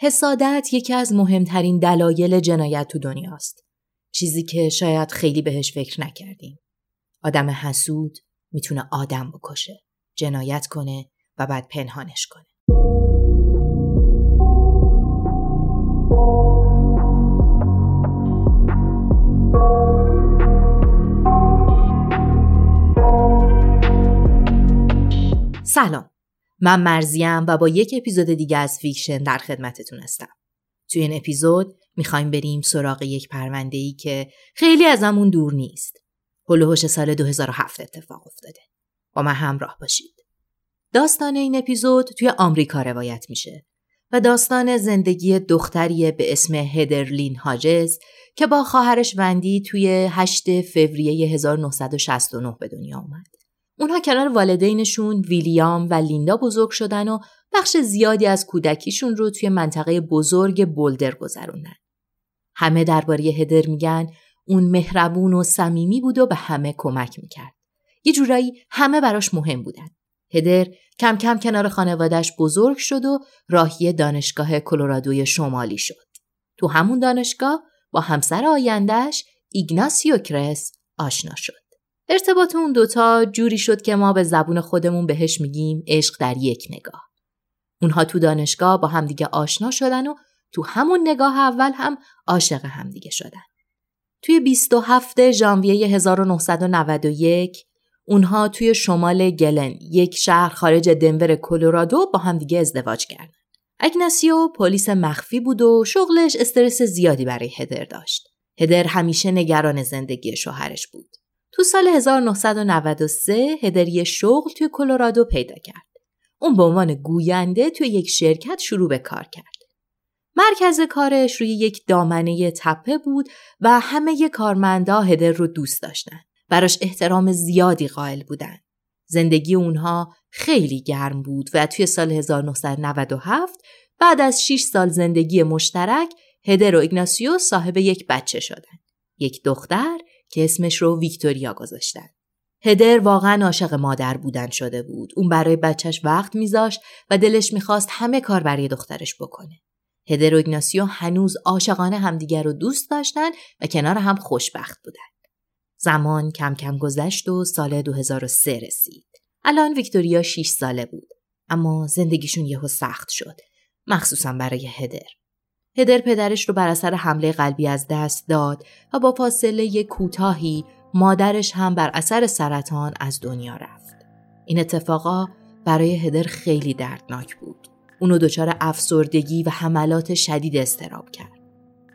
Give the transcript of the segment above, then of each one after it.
حسادت یکی از مهمترین دلایل جنایت تو دنیاست. چیزی که شاید خیلی بهش فکر نکردیم. آدم حسود می‌تونه آدم بکشه، جنایت کنه و بعد پنهانش کنه. سلام من مرضیه‌م و با یک اپیزود دیگه از فیکشن در خدمتتون هستم. توی این اپیزود می‌خوایم بریم سراغ یک پرونده ای که خیلی ازمون دور نیست. حول و حوش سال 2007 اتفاق افتاده. با من همراه باشید. داستان این اپیزود توی آمریکا روایت میشه و داستان زندگی دختری به اسم هدرلین هاجز که با خواهرش وندی توی 8 فوریه 1969 به دنیا اومد. اونها کنار والدینشون ویلیام و لیندا بزرگ شدن و بخش زیادی از کودکیشون رو توی منطقه بزرگ بولدر گذروندن. همه درباره هدر میگن اون مهربون و صمیمی بود و به همه کمک می‌کرد. یه جورایی همه براش مهم بودن. هدر کم کم کنار خانوادش بزرگ شد و راهی دانشگاه کلرادوی شمالی شد. تو همون دانشگاه با همسر آیندهش ایگناسیو کرس آشنا شد. ارتباط اون دوتا جوری شد که ما به زبون خودمون بهش میگیم عشق در یک نگاه. اونها تو دانشگاه با همدیگه آشنا شدن و تو همون نگاه اول هم عاشق همدیگه شدن. توی 27 ژانویه 1991 اونها توی شمال گلن یک شهر خارج دنور کلرادو با همدیگه ازدواج کردن. اگناسیو پلیس مخفی بود و شغلش استرس زیادی برای هدر داشت. هدر همیشه نگران زندگی شوهرش بود. تو سال 1993 هدر یه شغل توی کلرادو پیدا کرد. اون به عنوان گوینده توی یک شرکت شروع به کار کرد. مرکز کارش روی یک دامنه تپه بود و همه کارمندا هدر رو دوست داشتن. براش احترام زیادی قائل بودن. زندگی اونها خیلی گرم بود و توی سال 1997 بعد از 6 سال زندگی مشترک هدر و ایگناسیو صاحب یک بچه شدن. یک دختر که اسمش رو ویکتوریا گذاشتن. هدر واقعا عاشق مادر بودن شده بود. اون برای بچهش وقت میذاشت و دلش می‌خواست همه کار برای دخترش بکنه. هدر و ایگناسیو هنوز عاشقانه همدیگر رو دوست داشتن و کنار هم خوشبخت بودن. زمان کم کم گذشت و سال 2003 رسید. الان ویکتوریا 6 ساله بود. اما زندگیشون یهو سخت شد. مخصوصا برای هدر. هدر پدرش رو بر اثر حمله قلبی از دست داد و با فاصله کوتاهی مادرش هم بر اثر سرطان از دنیا رفت. این اتفاقا برای هدر خیلی دردناک بود. اونو دچار افسردگی و حملات شدید استراب کرد.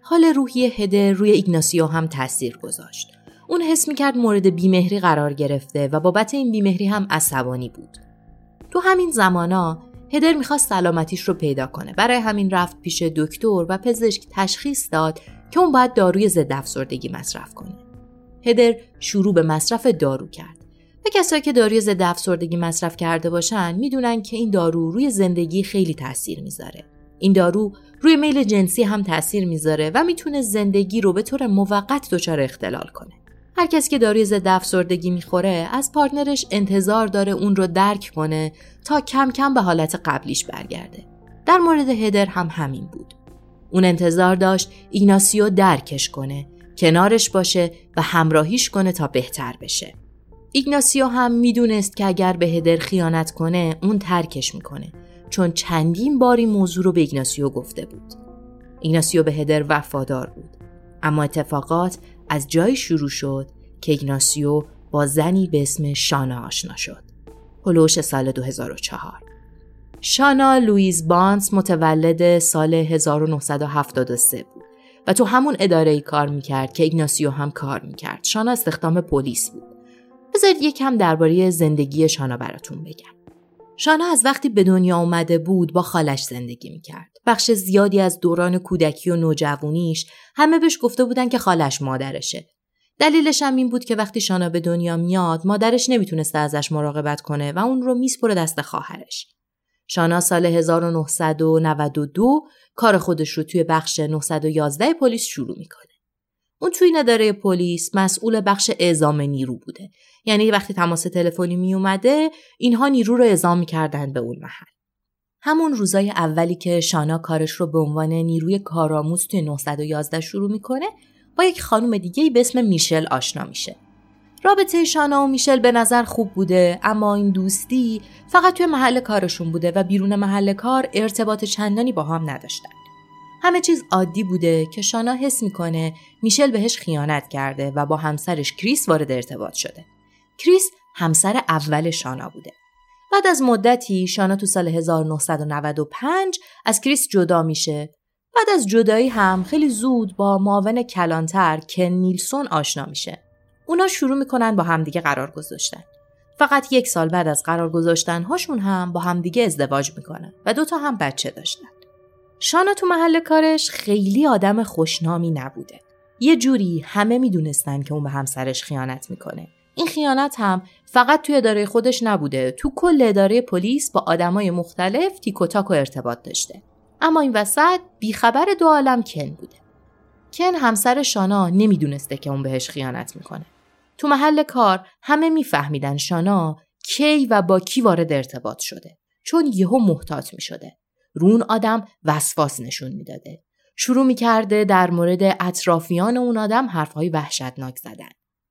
حال روحی هدر روی ایگناسیو هم تاثیر گذاشت. اون حس می‌کرد مورد بیمهری قرار گرفته و بابت این بیمهری هم عصبانی بود. تو همین زمانا هدر می‌خواست سلامتیش رو پیدا کنه. برای همین رفت پیش دکتر و پزشک تشخیص داد که اون باید داروی ضد افسردگی مصرف کنه. هدر شروع به مصرف دارو کرد. و کسایی که داروی ضد افسردگی مصرف کرده باشن می‌دونن که این دارو روی زندگی خیلی تاثیر می‌ذاره. این دارو روی میل جنسی هم تاثیر می‌ذاره و می‌تونه زندگی رو به طور موقت دچار اختلال کنه. هر کسی که داروی ضد افسردگی می‌خوره از partner ش انتظار داره اون رو درک کنه تا کم کم به حالت قبلیش برگرده. در مورد هدر هم همین بود. اون انتظار داشت ایگناسیو درکش کنه، کنارش باشه و همراهیش کنه تا بهتر بشه. ایگناسیو هم می‌دونست که اگر به هدر خیانت کنه اون ترکش می‌کنه چون چندین باری موضوع رو به ایگناسیو گفته بود. ایگناسیو به هدر وفادار بود. اما اتفاقات از جایی شروع شد که ایگناسیو با زنی به اسم شانا آشنا شد. حول و حوش سال 2004. شانا لویز بانس متولد سال 1973 بود و تو همون اداره کار می‌کرد که ایگناسیو هم کار می‌کرد. شانا استخدام پلیس بود. بذارید یکم درباره زندگی شانا براتون بگم. شانا از وقتی به دنیا اومده بود با خالش زندگی می‌کرد. بخش زیادی از دوران کودکی و نوجوانیش همه بهش گفته بودن که خالش مادرشه. دلیلش هم این بود که وقتی شانا به دنیا میاد مادرش نمی‌تونسته ازش مراقبت کنه و اون رو میسپره دست خواهرش. شانا سال 1992 کار خودش رو توی بخش 911 پلیس شروع می‌کنه. اون توی این اداره پلیس مسئول بخش اعزام نیرو بوده. یعنی وقتی تماس تلفنی می اومده اینها نیرو رو اعزام می‌کردن به اون محل. همون روزای اولی که شانا کارش رو به عنوان نیروی کارآموز توی 911 شروع می‌کنه با یک خانم دیگه به اسم میشل آشنا میشه. رابطه شانا و میشل به نظر خوب بوده اما این دوستی فقط توی محل کارشون بوده و بیرون محل کار ارتباط چندانی با هم نداشتن. همه چیز عادی بوده که شانا حس می‌کنه میشل بهش خیانت کرده و با همسرش کریس وارد ارتباط شده. کریس همسر اول شانا بوده. بعد از مدتی شانا تو سال 1995 از کریس جدا میشه. بعد از جدایی هم خیلی زود با معاون کلانتر کن نیلسون آشنا میشه. اونا شروع می‌کنن با همدیگه قرار گذاشتن. فقط یک سال بعد از قرار گذاشتن هاشون هم با همدیگه ازدواج می‌کنن و دوتا هم بچه داشتن. شانا تو محل کارش خیلی آدم خوشنامی نبوده. یه جوری همه می‌دونستن که اون به همسرش خیانت می‌کنه. این خیانت هم فقط توی اداره خودش نبوده. تو کل اداره پلیس با آدمای مختلف تیک و ارتباط داشته. اما این وسط بیخبر دو عالم کن بوده. کن همسر شانا نمی‌دونسته که اون بهش خیانت می‌کنه. تو محل کار همه میفهمیدن شانا کی و با کی وارد ارتباط شده. چون یهو محتاط می‌شده. رون آدم وسواس نشون می‌داده. شروع می‌کرده در مورد اطرافیان اون آدم حرفهای وحشتناک زدن.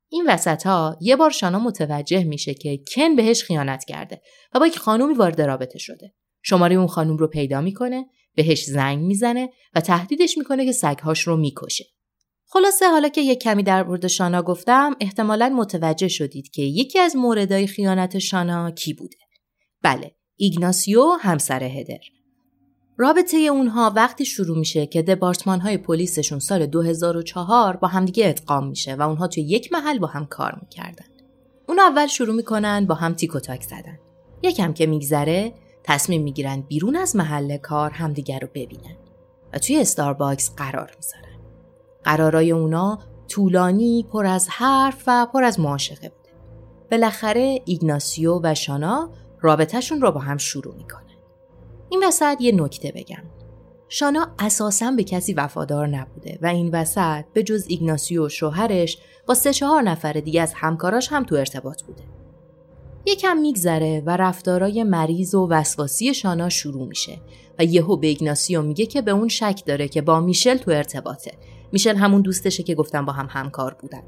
این وسط ها یه بار شانا متوجه میشه که کن بهش خیانت کرده و با یک خانومی وارد رابطه شده. شماره اون خانوم رو پیدا می‌کنه، بهش زنگ می‌زنه و تهدیدش می‌کنه که سگهاش رو می‌کشه. خلاصه حالا که یک کمی در مورد شانا گفتم احتمالا متوجه شدید که یکی از موردهای خیانت شانا کی بوده. بله، ایگناسیو همسر هدر. رابطه اونها وقتی شروع میشه که دپارتمان های پلیسشون سال 2004 با همدیگه ادغام میشه و اونها توی یک محل با هم کار می‌کردن. اون اول شروع می‌کنن با هم تیک و تاک زدن. یکم که میگذره تصمیم می‌گیرن بیرون از محل کار همدیگه رو ببینن و توی استارباکس قرار می‌ذارن. قرارای اونا طولانی پر از حرف و پر از معاشقه بوده. بالاخره ایگناسیو و شانا رابطهشون رو با هم شروع می‌کنن. این وسط یه نکته بگم. شانا اساسا به کسی وفادار نبوده و این وسط به جز ایگناسیو و شوهرش با سه چهار نفر دیگه از همکاراش هم تو ارتباط بوده. یکم میگذره و رفتارای مریض و وسواسی شانا شروع میشه و یهو به ایگناسیو میگه که به اون شک داره که با میشل تو ارتباطه. میشل همون دوستشه که گفتم با هم همکار بودن.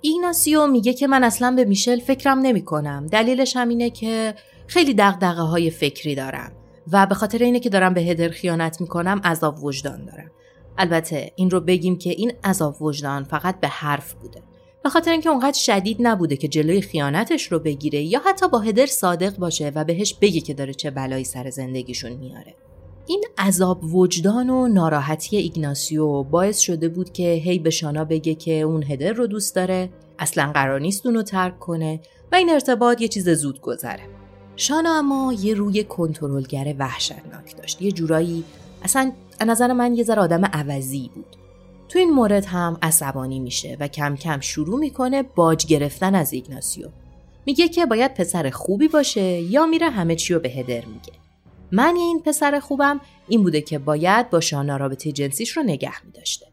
ایگناسیو میگه که من اصلا به میشل فکرم نمی کنم. دلیلش هم اینه که خیلی دغدغه های فکری دارم. و به خاطر اینه که دارم به هدر خیانت می‌کنم عذاب وجدان دارم. البته این رو بگیم که این عذاب وجدان فقط به حرف بوده. به خاطر اینکه اونقدر شدید نبوده که جلوی خیانتش رو بگیره یا حتی با هدر صادق باشه و بهش بگه که داره چه بلایی سر زندگیشون میاره. این عذاب وجدان و ناراحتی ایگناسیو باعث شده بود که هی به شانا بگه که اون هدر رو دوست داره اصلا قرار نیست اونو ترک کنه و این ارتباط یه چیز زود گذره شانا اما یه روی کنترلگر وحشتناک داشت یه جورایی اصلا نظر من یه ذره آدم عوضی بود تو این مورد هم عصبانی میشه و کم کم شروع می‌کنه باج گرفتن از ایگناسیو. میگه که باید پسر خوبی باشه یا میره همه چی رو به هدر میگه. من این پسر خوبم این بوده که باید با شانا رابطه جنسیش رو نگه میداشته.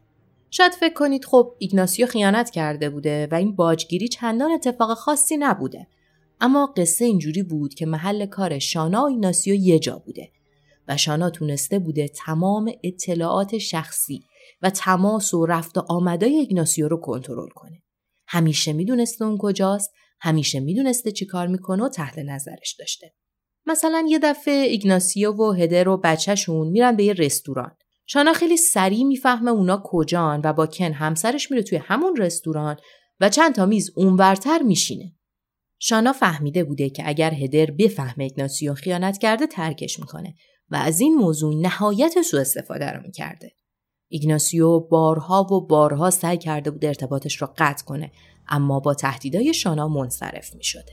شاید فکر کنید خب ایگناسیو خیانت کرده بوده و این باجگیری چندان اتفاق خاصی نبوده. اما قصه اینجوری بود که محل کار شانا و ایگناسیو یه جا بوده و شانا تونسته بوده تمام اطلاعات شخصی و تماس و رفت و آمدای ایگناسیو رو کنترل کنه. همیشه می‌دونسته اون کجاست، همیشه می‌دونسته چی کار می‌کنه و تحت نظرش داشته. مثلا یه دفعه ایگناسیو و هدر و بچهشون میرن به یه رستوران. شانا خیلی سریع می‌فهمه اونا کجان و با کن همسرش میره توی همون رستوران و چند تا میز اونورتر میشینه. شانا فهمیده بوده که اگر هدر بفهمه ایگناسیو خیانت کرده ترکش می‌کنه و از این موضوع نهایت سوء استفاده رو می‌کرده. ایگناسیو بارها و بارها سعی کرده بود ارتباطش را قطع کنه اما با تهدیدهای شانا منصرف می شده.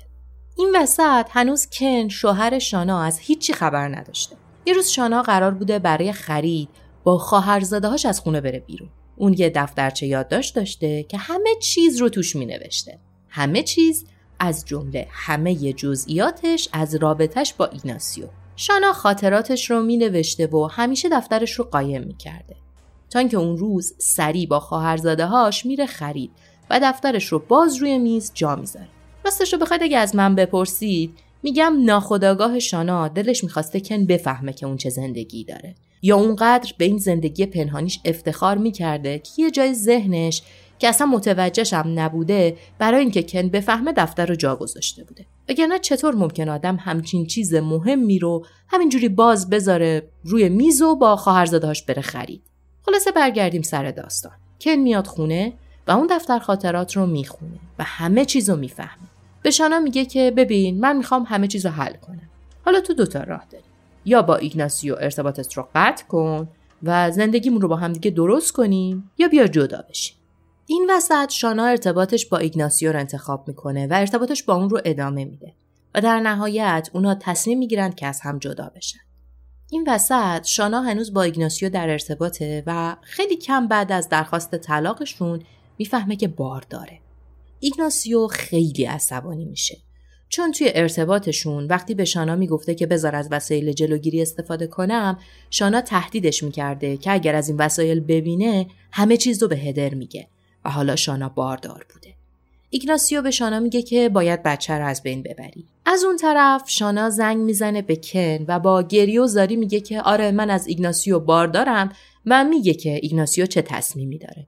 این وسط هنوز کن شوهر شانا از هیچی خبر نداشته. یه روز شانا قرار بوده برای خرید با هاش از خونه بره بیرون. اون یه دفترچه یادداشت داشته که همه چیز رو توش می نوشته. همه چیز از جمله همه جزئیاتش از رابطش با ایگناسیو. شانا خاطراتش رو می نوشته و همیشه دفترش رو قایم می کرده. تا اینکه اون روز سری با خواهرزاده هاش میره خرید و دفترش رو باز روی میز جا می‌ذاره. راستش رو بخواید اگه از من بپرسید میگم ناخداگاه شانا دلش می‌خواسته کن بفهمه که اون چه زندگی داره یا اونقدر به این زندگی پنهانیش افتخار می‌کرده که یه جای ذهنش که اصلا متوجهشم نبوده برای اینکه کن بفهمه دفتر رو جا گذاشته بوده. وگرنه چطور ممکن آدم همچین چیز مهمی رو همینجوری باز بذاره روی میز و با خواهرزادهاش بره خرید؟ خلاصه برگردیم سر داستان. کن میاد خونه و اون دفتر خاطرات رو می‌خونه و همه چیز رو می‌فهمه. به شانا میگه که ببین من می‌خوام همه چیز رو حل کنم. حالا تو دوتا راه داری یا با ایگناسیو ارتباطت رو قطع کن و زندگیمون رو با همدیگه درست کنیم یا بیا جدا بشیم. این وسط شانا ارتباطش با ایگناسیو رو انتخاب می‌کنه و ارتباطش با اون رو ادامه میده و در نهایت اونا تصمیم می‌گیرن که از هم جدا بشن این وسط شانا هنوز با ایگناسیو در ارتباطه و خیلی کم بعد از درخواست طلاقشون می‌فهمه که بارداره. ایگناسیو خیلی عصبانی میشه. چون توی ارتباطشون وقتی به شانا می‌گفته که بذار از وسایل جلوگیری استفاده کنم شانا تهدیدش می‌کرده که اگر از این وسایل ببینه همه چیز رو به هدر میگه و حالا شانا باردار بوده. ایگناسیو به شانا میگه که باید بچه رو از بین ببری. از اون طرف شانا زنگ می‌زنه به کن و با گریه و زاری میگه که آره من از ایگناسیو باردارم و میگه که ایگناسیو چه تصمیمی داره.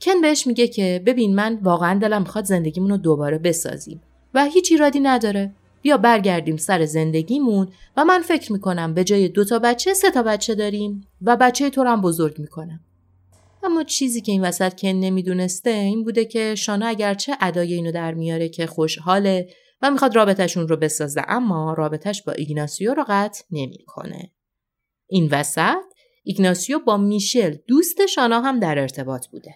کن بهش میگه که ببین من واقعا دلم می‌خواد زندگیمون رو دوباره بسازیم و هیچ ایرادی نداره. بیا برگردیم سر زندگیمون و من فکر می‌کنم به جای دو تا بچه سه تا بچه داریم و بچه تو هم بزرگ می‌کنم. اما چیزی که این وسط کن نمی‌دونسته این بوده که شانا اگرچه ادای اینو در میاره که خوشحاله و می‌خواد رابطهشون رو بسازه اما رابطهش با ایگناسیو رو قطع نمی‌کنه. این وسط ایگناسیو با میشل دوست شانا هم در ارتباط بوده.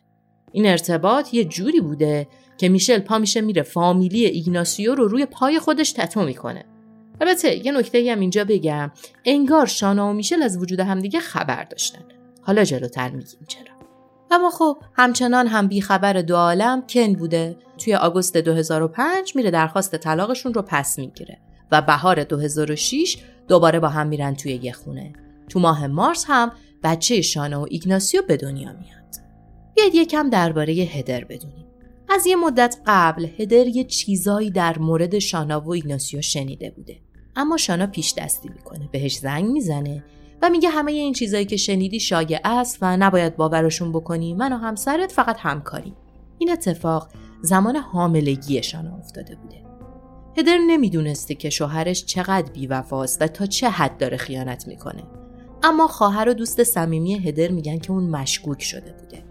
این ارتباط یه جوری بوده که میشل پا میشه میره فامیلی ایگناسیو رو روی پای خودش تتو می‌کنه. البته یه نکته هم اینجا بگم انگار شانا و میشل از وجود همدیگه خبر داشتن. حالا جلوتر میگیم چرا. اما خب همچنان هم بیخبر دو عالم کن بوده. توی آگوست 2005 میره درخواست طلاقشون رو پس می‌گیره و بهار 2006 دوباره با هم میرن توی یه خونه. تو ماه مارس هم بچه شانا و ایگناسیو به دنیا میاد. بیاید یکم درباره هدر بدونیم. از یه مدت قبل هدر یه چیزایی در مورد شانا و ایگناسیو شنیده بوده. اما شانا پیش دستی می‌کنه بهش زنگ می‌زنه و میگه همه این چیزایی که شنیدی شایع است و نباید باورشون بکنی. من و همسرت فقط همکاریم. این اتفاق زمان حاملگیشان افتاده بوده. هدر نمی‌دونسته که شوهرش چقدر بیوفاست و تا چه حد داره خیانت می‌کنه. اما خواهر و دوست صمیمی هدر میگن که اون مشکوک شده بوده.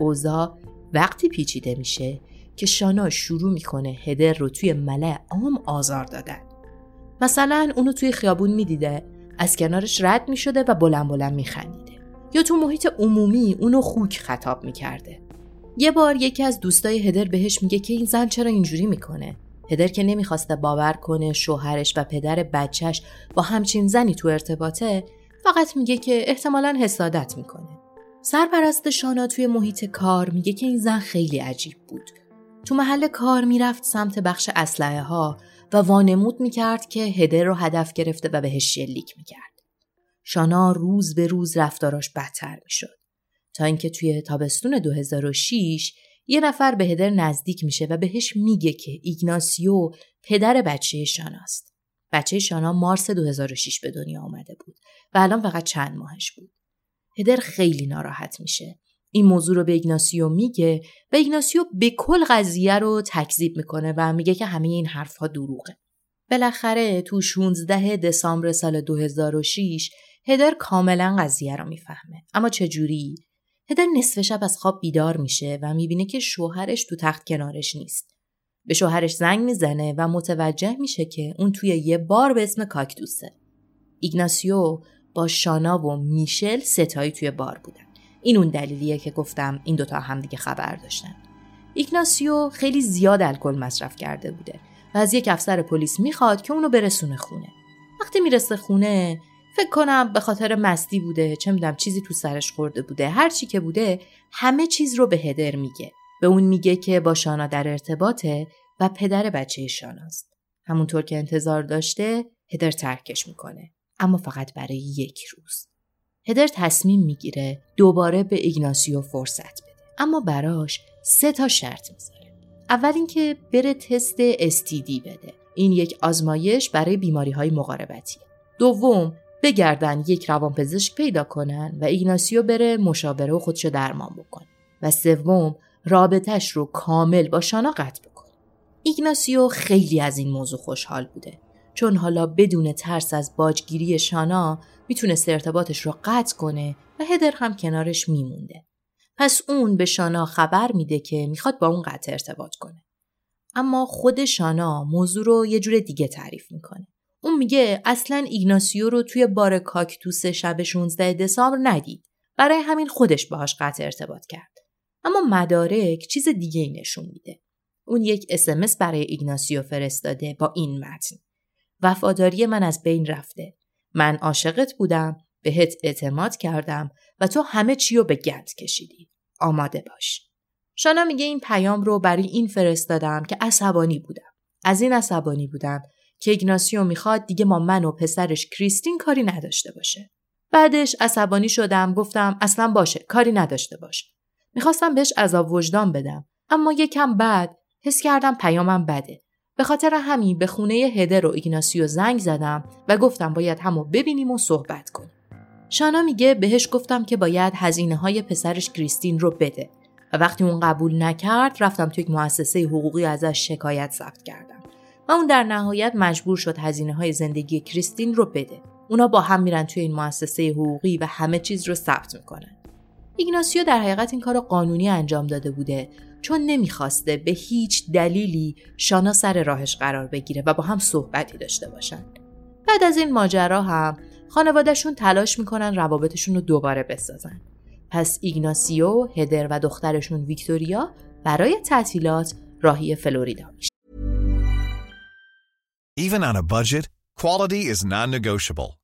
اوزا وقتی پیچیده میشه که شانا شروع می‌کنه هدر رو توی ملع عام آزار دادن. مثلا اونو توی خیابون می‌دیده. از کنارش رد می شده و بلند بلند می خندیده. یا تو محیط عمومی اونو خوک خطاب می کرده. یه بار یکی از دوستای هدر بهش میگه که این زن چرا اینجوری می‌کنه؟ هدر که نمی‌خواسته باور کنه شوهرش و پدر بچهش با همچین زنی تو ارتباطه فقط میگه که احتمالا حسادت می‌کنه. سرپرست شانا توی محیط کار میگه که این زن خیلی عجیب بود. تو محل کار می‌رفت سمت بخش اسلحه ها و وانمود می‌کرد که هدر رو هدف گرفته و بهش شلیک می‌کرد. شانا روز به روز رفتاراش بدتر می‌شد. تا اینکه توی تابستون 2006 یه نفر به هدر نزدیک میشه و بهش میگه که ایگناسیو پدر بچه شاناست. بچه شانا مارس 2006 به دنیا آمده بود و الان فقط چند ماهش بود. هدر خیلی ناراحت میشه. این موضوع رو به ایگناسیو میگه و ایگناسیو به کل قضیه رو تکذیب می‌کنه و میگه که همه این حرفها دروغه. بالاخره تو 16 دسامبر سال 2006 هدر کاملا قضیه رو می‌فهمه. اما چجوری؟ هدر نصف شب از خواب بیدار میشه و می‌بینه که شوهرش تو تخت کنارش نیست. به شوهرش زنگ می‌زنه و متوجه میشه که اون توی یه بار به اسم کاکتوسه. ایگناسیو با شانا و میشل ستایی توی بار بودن. این اون دلیلیه که گفتم این دوتا هم دیگه خبر داشتن. ایگناسیو خیلی زیاد الکل مصرف کرده بوده و از یک افسر پلیس می‌خواد که اونو برسونه خونه. وقتی می‌رسه خونه فکر کنم به خاطر مستی بوده چه می‌دونم چیزی تو سرش خورده بوده هر چی که بوده همه چیز رو به هدر میگه به اون میگه که با شانا در ارتباطه و پدر بچه شاناست همونطور که انتظار داشته هدر ترکش می‌کنه اما فقط برای یک روز هدر تصمیم می‌گیره دوباره به ایگناسیو فرصت بده. اما براش سه تا شرط می‌ذاره. اول اینکه بره تست استیدی بده. این یک آزمایش برای بیماری های مقاربتی. دوم بگردن یک روانپزشک پیدا کنن و ایگناسیو بره مشاوره و خودشو درمان بکنه. و سوم رابطش رو کامل با شانا قطع بکنه. ایگناسیو خیلی از این موضوع خوشحال بوده. چون حالا بدون ترس از باجگیری شانا می‌تونست ارتباطش رو قطع کنه و هدر هم کنارش میمونده. پس اون به شانا خبر میده که می‌خواد با اون قطع ارتباط کنه. اما خود شانا موضوع رو یه جور دیگه تعریف می‌کنه. اون میگه اصلا ایگناسیو رو توی بار کاکتوس شب 16 دسامبر ندید. برای همین خودش باهاش قطع ارتباط کرد. اما مدارک چیز دیگه ای نشون میده. اون یک اسمس برای ایگناسیو فرستاده با این متن. وفاداری من از بین رفته. من عاشقت بودم، بهت اعتماد کردم و تو همه چی رو به گند کشیدی. آماده باش. شانا میگه این پیام رو برای این فرستادم که عصبانی بودم. از این عصبانی بودم که ایگناسیو می‌خواد دیگه ما من و پسرش کریستین کاری نداشته باشه. بعدش عصبانی شدم گفتم اصلا باشه کاری نداشته باش. می‌خواستم بهش عذاب وجدان بدم اما یکم بعد حس کردم پیامم بده. به خاطر همین به خونه هدر و ایگناسیو زنگ زدم و گفتم باید همو ببینیم و صحبت کنیم. شانا میگه بهش گفتم که باید هزینه های پسرش کریستین رو بده و وقتی اون قبول نکرد رفتم توی یک مؤسسه حقوقی ازش شکایت ثبت کردم و اون در نهایت مجبور شد هزینه های زندگی کریستین رو بده. اونا با هم میرن توی این مؤسسه حقوقی و همه چیز رو ثبت می‌کنن. ایگناسیو در حقیقت این کار قانونی انجام داده بوده چون نمی‌خواسته به هیچ دلیلی شانا سر راهش قرار بگیره و با هم صحبتی داشته باشن. بعد از این ماجرا هم خانوادهشون تلاش می‌کنن روابطشون رو دوباره بسازن. پس ایگناسیو، هدر و دخترشون ویکتوریا برای تعطیلات راهی فلوریدا میشه. Even on a budget, quality is non-negotiable.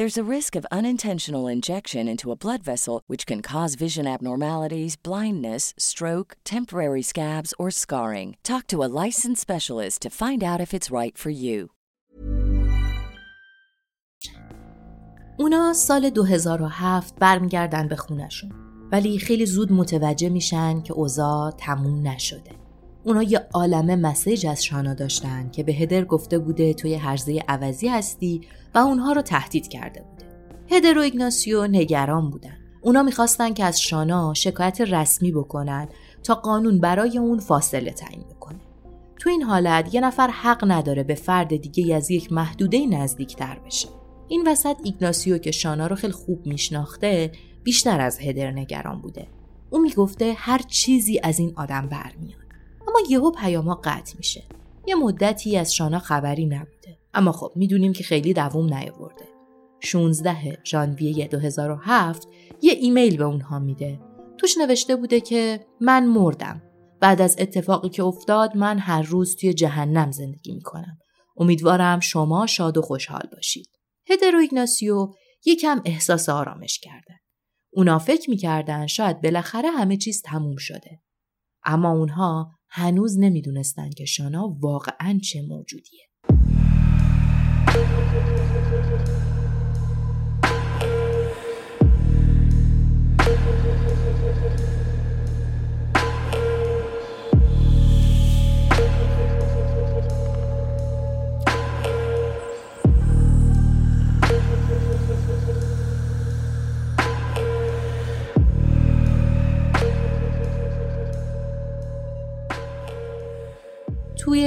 There's a risk of unintentional injection into a blood vessel, which can cause vision abnormalities, blindness, stroke, temporary scabs, or scarring. Talk to a licensed specialist to find out if it's right for you. اونا سال 2007 برمیگردن به خونشون ولی خیلی زود متوجه میشن که اوضاع تموم نشده. اونا یه عالمه مسیج از شانا داشتن که به هدر گفته بوده توی هرزه عوضی هستی و اونها رو تهدید کرده بوده. هدر و ایگناسیو نگران بودن. اونا می‌خواستن که از شانا شکایت رسمی بکنن تا قانون برای اون فاصله تعیین بکنه. تو این حالت یه نفر حق نداره به فرد دیگه از یک محدوده نزدیکتر بشه. این وسط ایگناسیو که شانا رو خیلی خوب میشناخته بیشتر از هدر نگران بوده. او می‌گفته هر چیزی از این آدم برمیاد. اما یهو پیاما قطع میشه. یه مدتی از شانا خبری نبوده. اما خب می‌دونیم که خیلی دووم نیاورده. 16 ژانویه 2007 یه ایمیل به اونها میده. توش نوشته بوده که من مردم. بعد از اتفاقی که افتاد من هر روز توی جهنم زندگی می‌کنم. امیدوارم شما شاد و خوشحال باشید. هدر و ایگناسیو یکم احساس آرامش کردن. اونا فکر می‌کردن شاید بالاخره همه چیز تموم شده. اما اونها هنوز نمی‌دونستن که شانا واقعا چه موجودیه.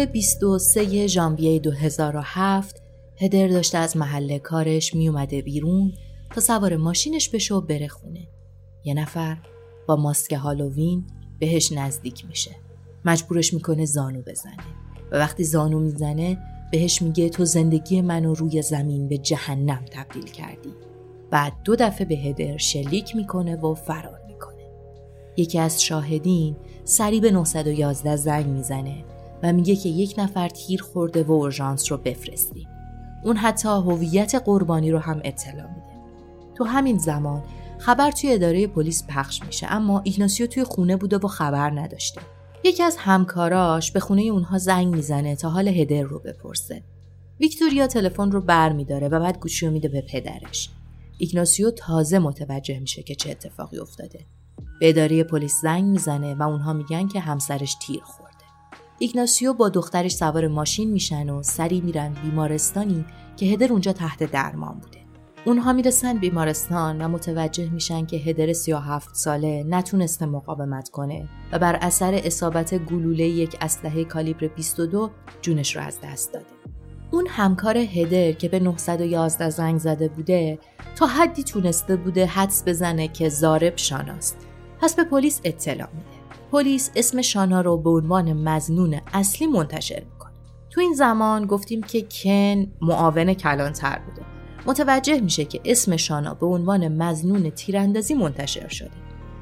23 ژانویه 2007 هدر داشته از محل کارش میومده بیرون تا سوار ماشینش بشه و بره خونه. یه نفر با ماسک هالووین بهش نزدیک میشه. مجبورش می‌کنه زانو بزنه و وقتی زانو می‌زنه بهش میگه تو زندگی منو روی زمین به جهنم تبدیل کردی. بعد دو دفعه به هدر شلیک می‌کنه و فرار می‌کنه. یکی از شاهدین سری به 911 زنگ می‌زنه و میگه که یک نفر تیر خورده و اورژانس رو بفرستیم. اون حتی هویت قربانی رو هم اطلاع میده. تو همین زمان خبر توی اداره پلیس پخش میشه اما ایگناسیو توی خونه بوده و خبر نداشته. یکی از همکاراش به خونه اونها زنگ می‌زنه تا حال هدر رو بپرسه. ویکتوریا تلفن رو بر میداره و بعد گوشی میده به پدرش. ایگناسیو تازه متوجه میشه که چه اتفاقی افتاده. به اداره پلیس زنگ می‌زنه و اونها میگن که همسرش تیر خورده. ایگناسیو با دخترش سوار ماشین میشن و سری میرن بیمارستانی که هدر اونجا تحت درمان بوده. اونها می‌رسن بیمارستان و متوجه میشن که هدر 37 ساله نتونسته مقاومت کنه و بر اثر اصابت گلوله یک اسلحه کالیبر 22 جونش رو از دست داده. اون همکار هدر که به 911 زنگ زده بوده تا حدی تونسته بوده حدس بزنه که زارب شاناست. پس به پلیس اطلاع میده. پلیس اسم شانا رو به عنوان مزنون اصلی منتشر می‌کنه. تو این زمان گفتیم که کن معاون کلانتر بوده. متوجه میشه که اسم شانا به عنوان مزنون تیراندازی منتشر شده.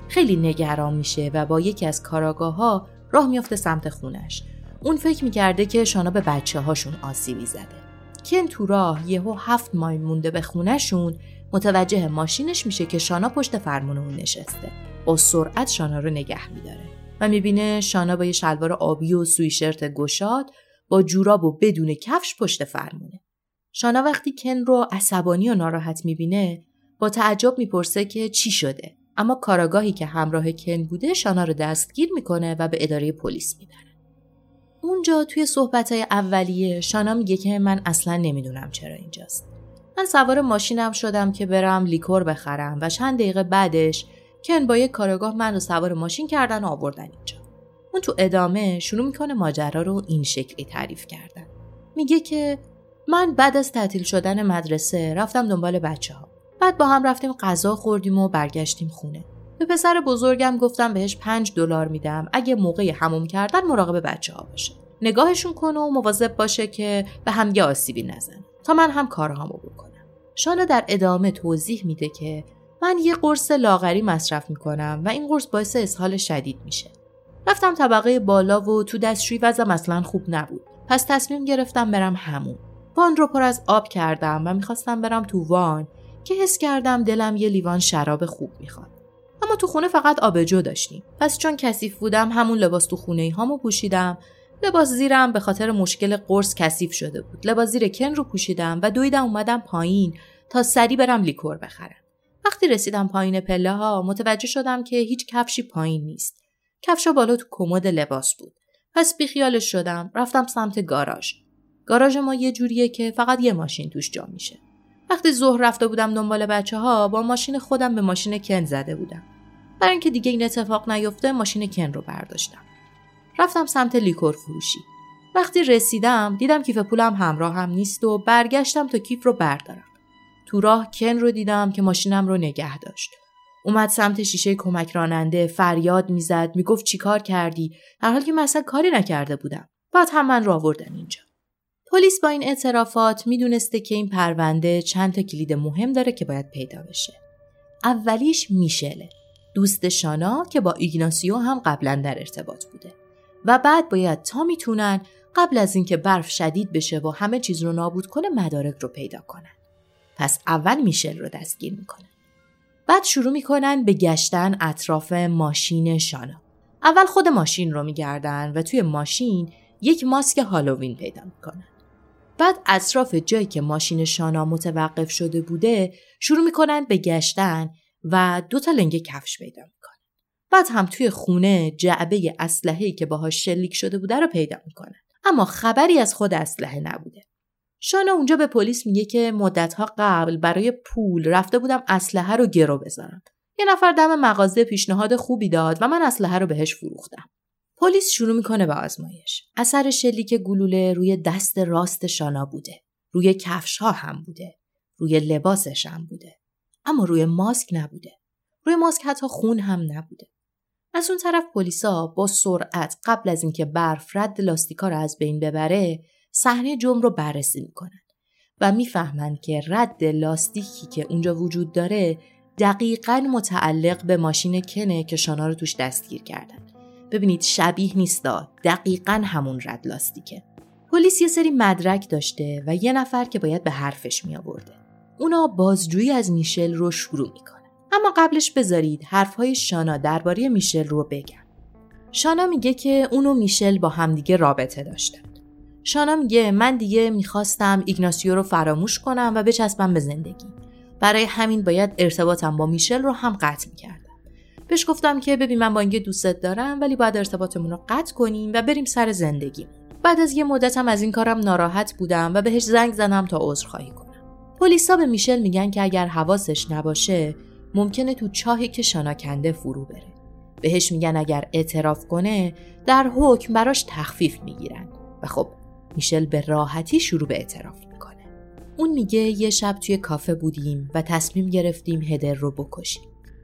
خیلی نگران میشه و با یکی از کاراگاه ها راه میافته سمت خونش. اون فکر می‌کرده که شانا به بچه هاشون آسیبی زده. کن تو راه یهو هفت مایل مونده به خونشون متوجه ماشینش میشه که شانا پشت فرمون اون نشسته. با سرعت شانا رو نگه میداره. و می‌بینه شانا با یه شلوار آبی و سویشرت گشاد با جوراب و بدون کفش پشت فرمونه. شانا وقتی کن رو عصبانی و ناراحت می‌بینه با تعجب می‌پرسه که چی شده اما کاراگاهی که همراه کن بوده شانا رو دستگیر می‌کنه و به اداره پلیس می‌بره. اونجا توی صحبتهای اولیه شانا میگه که من اصلا نمی‌دونم چرا اینجاست. من سوار ماشینم شدم که برم لیکور بخرم و چند دقیقه بعدش کن با یک کارگاه من رو سوار ماشین کردن و آوردن اینجا. اون تو ادامه شروع می‌کنه ماجرا رو این شکلی تعریف کردن. میگه که من بعد از تعطیل شدن مدرسه رفتم دنبال بچه ها بعد با هم رفتیم غذا خوردیم و برگشتیم خونه. به پسر بزرگم گفتم بهش پنج دلار میدم. اگه موقع هموم کردن مراقب بچه ها باشه. نگاهشون کنه و مواظب باشه که به همگی آسیبی نزنه. تا من هم کارهامو بکنم. شانا در ادامه توضیح میده که من یه قرص لاغری مصرف می‌کنم و این قرص باعث اسهال شدید میشه. رفتم طبقه بالا و تو دستشویی وضعم اصلا خوب نبود. پس تصمیم گرفتم برم همون. وان رو پر از آب کردم و می‌خواستم برم تو وان که حس کردم دلم یه لیوان شراب خوب می‌خواد. اما تو خونه فقط آبجو داشتیم. پس چون کثیف بودم همون لباس تو خونه هامو پوشیدم. لباس زیرم به خاطر مشکل قرص کثیف شده بود. لباس زیر کن رو پوشیدم و دویدم اومدم پایین تا سری برم لیکور بخرم. وقتی رسیدم پایین پله ها متوجه شدم که هیچ کفشی پایین نیست. کفشا بالا تو کمد لباس بود. پس بیخیالش شدم رفتم سمت گاراژ. گاراژ ما یه جوریه که فقط یه ماشین توش جا میشه. وقتی ظهر رفته بودم دنبال بچه ها با ماشین خودم به ماشین کن زده بودم. برای اینکه دیگه این اتفاق نیفته ماشین کن رو برداشتم. رفتم سمت لیکور فروشی. وقتی رسیدم دیدم کیف پولم همراه هم نیست و برگشتم تا کیف رو بردارم. تو راه کن رو دیدم که ماشینم رو نگه داشت. اومد سمت شیشه کمک راننده فریاد می‌زد می‌گفت چیکار کردی؟ در حالی که مثلا کاری نکرده بودم. بعد هم من رو آوردن اینجا. پلیس با این اعترافات می‌دونسته که این پرونده چند تا کلید مهم داره که باید پیدا بشه. اولیش میشله دوست شانا که با ایگناسیو هم قبلا در ارتباط بوده. و بعد باید تا می‌تونن قبل از اینکه برف شدید بشه و همه چیز رو نابود کنه مدارک رو پیدا کنن. پس اول میشل رو دستگیر می‌کنن بعد شروع می‌کنن به گشتن اطراف ماشین شانا. اول خود ماشین رو میگردن و توی ماشین یک ماسک هالووین پیدا می‌کنن. بعد اطراف جایی که ماشین شانا متوقف شده بوده شروع می‌کنن به گشتن و دو تا لنگه کفش پیدا می‌کنن. بعد هم توی خونه جعبه اسلحه‌ای که باهاش شلیک شده بوده رو پیدا می‌کنن. اما خبری از خود اسلحه نبوده. شانا اونجا به پلیس میگه که مدتها قبل برای پول رفته بودم اسلحه رو گرو بذارم. یه نفر دم مغازه پیشنهاد خوبی داد و من اسلحه رو بهش فروختم. پلیس شروع می‌کنه به آزمایش. اثر شلیک گلوله روی دست راست شانا بوده. روی کفش ها هم بوده. روی لباسش هم بوده. اما روی ماسک نبوده. روی ماسک حتی خون هم نبوده. از اون طرف پلیسا با سرعت قبل از اینکه برف رد لاستیکا رو از بین ببره صحنه جرم رو بررسی می‌کنن و می‌فهمند که رد لاستیکی که اونجا وجود داره دقیقا متعلق به ماشین کنه که شانا رو توش دستگیر کردن. ببینید شبیه نیستا دقیقا همون رد لاستیکه. پلیس یه سری مدرک داشته و یه نفر که باید به حرفش می آورده. اونا بازجویی از میشل رو شروع می‌کنه. اما قبلش بذارید حرفهای شانا درباره میشل رو بگم. شانا میگه که اونو میشل با همدیگه رابطه داشتن. شانا میگه من دیگه می‌خواستم ایگناسیو رو فراموش کنم و بچسبم به زندگی. برای همین باید ارتباطم با میشل رو هم قطع می‌کردم. بهش گفتم که ببین من با اینکه دوستت دارم ولی باید ارتباطمون رو قطع کنیم و بریم سر زندگی. بعد از یه مدتم از این کارم ناراحت بودم و بهش زنگ زدم تا عذرخواهی کنم. پلیسا به میشل میگن که اگر حواسش نباشه ممکنه تو چاهی که شانا کنده فرو بره. بهش میگن اگر اعتراف کنه در حکم براش تخفیف می‌گیرن و خب میشل به راحتی شروع به اعتراف می‌کنه. اون میگه یه شب توی کافه بودیم و تصمیم گرفتیم هدر رو بکشیم.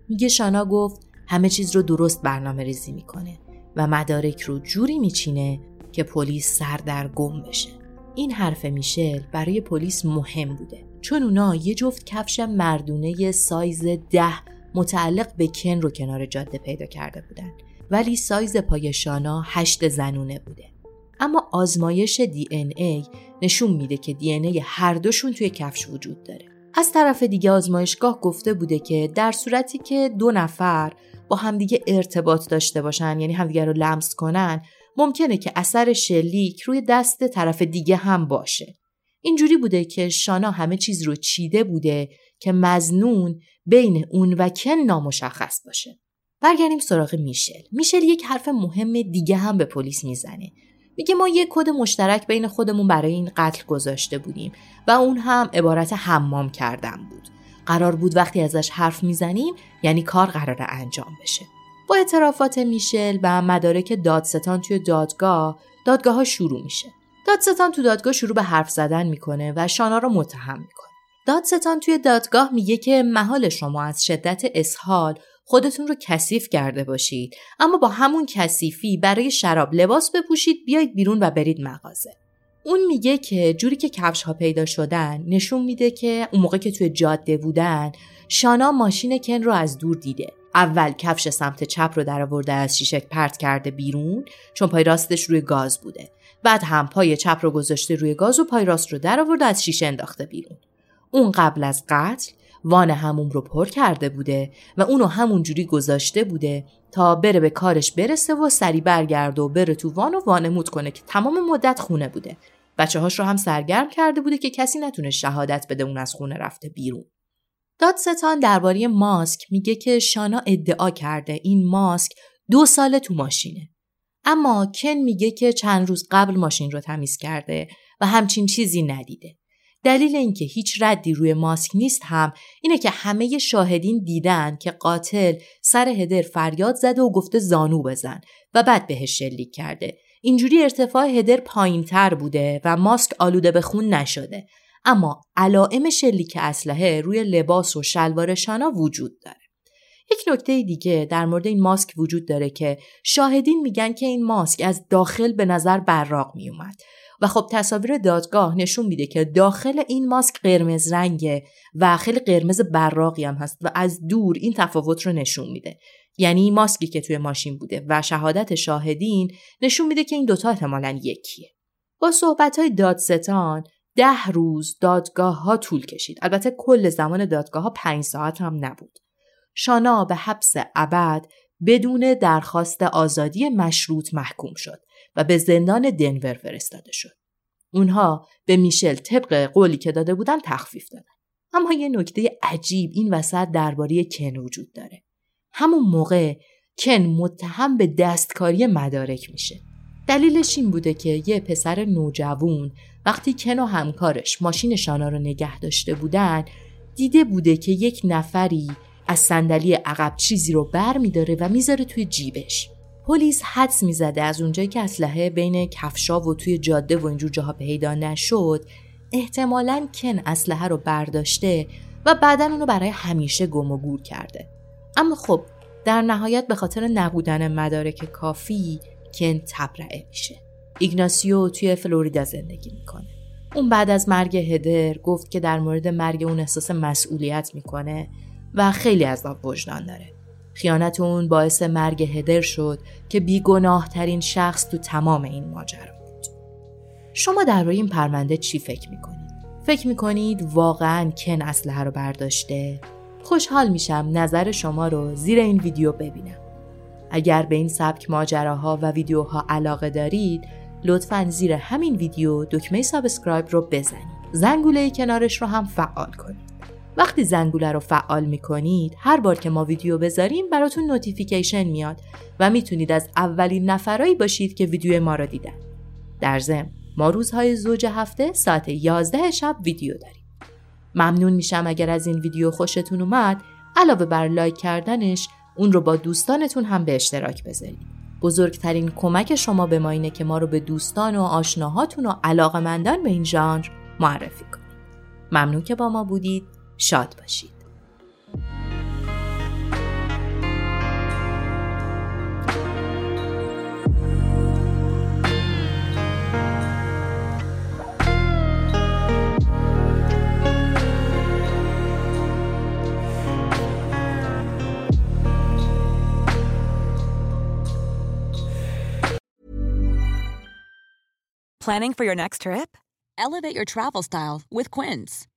میگه شانا گفت همه چیز رو درست برنامه ریزی می‌کنه و مدارک رو جوری میچینه که پلیس سر در گم بشه. این حرف میشل برای پلیس مهم بوده چون اونا یه جفت کفش مردونه سایز ده متعلق به کن رو کنار جاده پیدا کرده بودن ولی سایز پای شانا هشت زنونه بوده. اما آزمایش دی این ای نشون میده که دی این ای هر دوشون توی کفش وجود داره. از طرف دیگه آزمایشگاه گفته بوده که در صورتی که دو نفر با همدیگه ارتباط داشته باشن یعنی همدیگه رو لمس کنن ممکنه که اثر شلیک روی دست طرف دیگه هم باشه. اینجوری بوده که شانا همه چیز رو چیده بوده که مزنون بین اون و کن نامشخص باشه. برگردیم سراغ میشل. میشل یک حرف مهم دیگه هم به پلیس می‌زنه. میگه ما یک کد مشترک بین خودمون برای این قتل گذاشته بودیم و اون هم عبارت حمام کردن بود. قرار بود وقتی ازش حرف می‌زنیم یعنی کار قرار انجام بشه. با اعترافات میشل و مدارک دادستان توی دادگاه دادگاه ها شروع میشه. دادستان تو دادگاه شروع به حرف زدن می‌کنه و شانا رو متهم می‌کنه. دادستان توی دادگاه میگه که محال شما از شدت اسهال خودتون رو کثیف کرده باشید. اما با همون کثیفی برای شراب لباس بپوشید بیایید بیرون و برید مغازه. اون میگه که جوری که کفش ها پیدا شدن نشون میده که اون موقع که توی جاده بودن شانا ماشین کن رو از دور دیده. اول کفش سمت چپ رو درآورده از شیشه پرت کرده بیرون چون پای راستش روی گاز بوده. بعد هم پای چپ رو گذاشته روی گاز و پای راست رو درآورده از شیشه انداخته بیرون. اون قبل از قتل وان هموم رو پر کرده بوده و اونو همونجوری گذاشته بوده تا بره به کارش برسه و سری برگرده و بره تو وان و وانمود کنه که تمام مدت خونه بوده. بچه هاش رو هم سرگرم کرده بوده که کسی نتونه شهادت بده اون از خونه رفته بیرون. دادستان درباره ماسک میگه که شانا ادعا کرده این ماسک دو ساله تو ماشینه. اما کن میگه که چند روز قبل ماشین رو تمیز کرده و همچین چیزی ندیده. دلیل اینکه هیچ ردی روی ماسک نیست هم اینه که همه شاهدین دیدن که قاتل سر هدر فریاد زده و گفته زانو بزن و بعد بهش شلیک کرده. اینجوری ارتفاع هدر پایین تر بوده و ماسک آلوده به خون نشده. اما علائم شلیک اسلحه روی لباس و شلوار شانا وجود داره. یک نکته دیگه در مورد این ماسک وجود داره که شاهدین میگن که این ماسک از داخل به نظر براق میومد و خب تصاویر دادگاه نشون میده که داخل این ماسک قرمز رنگه و خیلی قرمز براقی هم هست و از دور این تفاوت رو نشون میده. یعنی ماسکی که توی ماشین بوده و شهادت شاهدین نشون میده که این دوتا احتمالا یکیه. با صحبت های دادستان ده روز دادگاه ها طول کشید. البته کل زمان دادگاه ها پنج ساعت هم نبود. شانا به حبس ابد بدون درخواست آزادی مشروط محکوم شد. و به زندان دنور فرستاده شد. اونها به میشل طبق قولی که داده بودن تخفیف دادن. اما یه نکته عجیب این وسط درباره کن وجود داره. همون موقع کن متهم به دستکاری مدارک میشه. دلیلش این بوده که یه پسر نوجوون وقتی کن و همکارش ماشین شانا رو نگه داشته بودن دیده بوده که یک نفری از صندلی عقب چیزی رو بر میداره و می‌ذاره توی جیبش. پلیس حدس می‌زده از اونجایی که اسلحه بین کفشا و توی جاده و اینجور جاها پیدا نشد احتمالا کن اسلحه رو برداشته و بعدا اونو برای همیشه گم و گور کرده. اما خب در نهایت به خاطر نبودن مدارک کافی کن تبرئه میشه. ایگناسیو توی فلوریدا زندگی می‌کنه. اون بعد از مرگ هدر گفت که در مورد مرگ اون احساس مسئولیت می‌کنه و خیلی آب وجدان داره. خیانت اون باعث مرگ هدر شد که بیگناه ترین شخص تو تمام این ماجرا بود. شما درباره این پرونده چی فکر می‌کنید؟ فکر می‌کنید واقعا کن اسلحه رو برداشته؟ خوشحال میشم نظر شما رو زیر این ویدیو ببینم. اگر به این سبک ماجراها و ویدیوها علاقه دارید لطفا زیر همین ویدیو دکمه subscribe رو بزنید. زنگوله کنارش رو هم فعال کنید. وقتی زنگوله رو فعال می‌کنید هر بار که ما ویدیو بذاریم براتون notification میاد و می‌تونید از اولین نفرایی باشید که ویدیو ما رو دیدن. در ضمن ما روزهای زوج هفته ساعت 11 شب ویدیو داریم. ممنون میشم اگر از این ویدیو خوشتون اومد. علاوه بر لایک کردنش اون رو با دوستانتون هم به اشتراک بذارید. بزرگترین کمک شما به ما اینه که ما رو به دوستان و آشناهاتون و علاقمندان به این ژانر معرفی کنید. ممنون که با ما بودید. شاد باشید. Planning for your next trip? Elevate your travel style with Quince.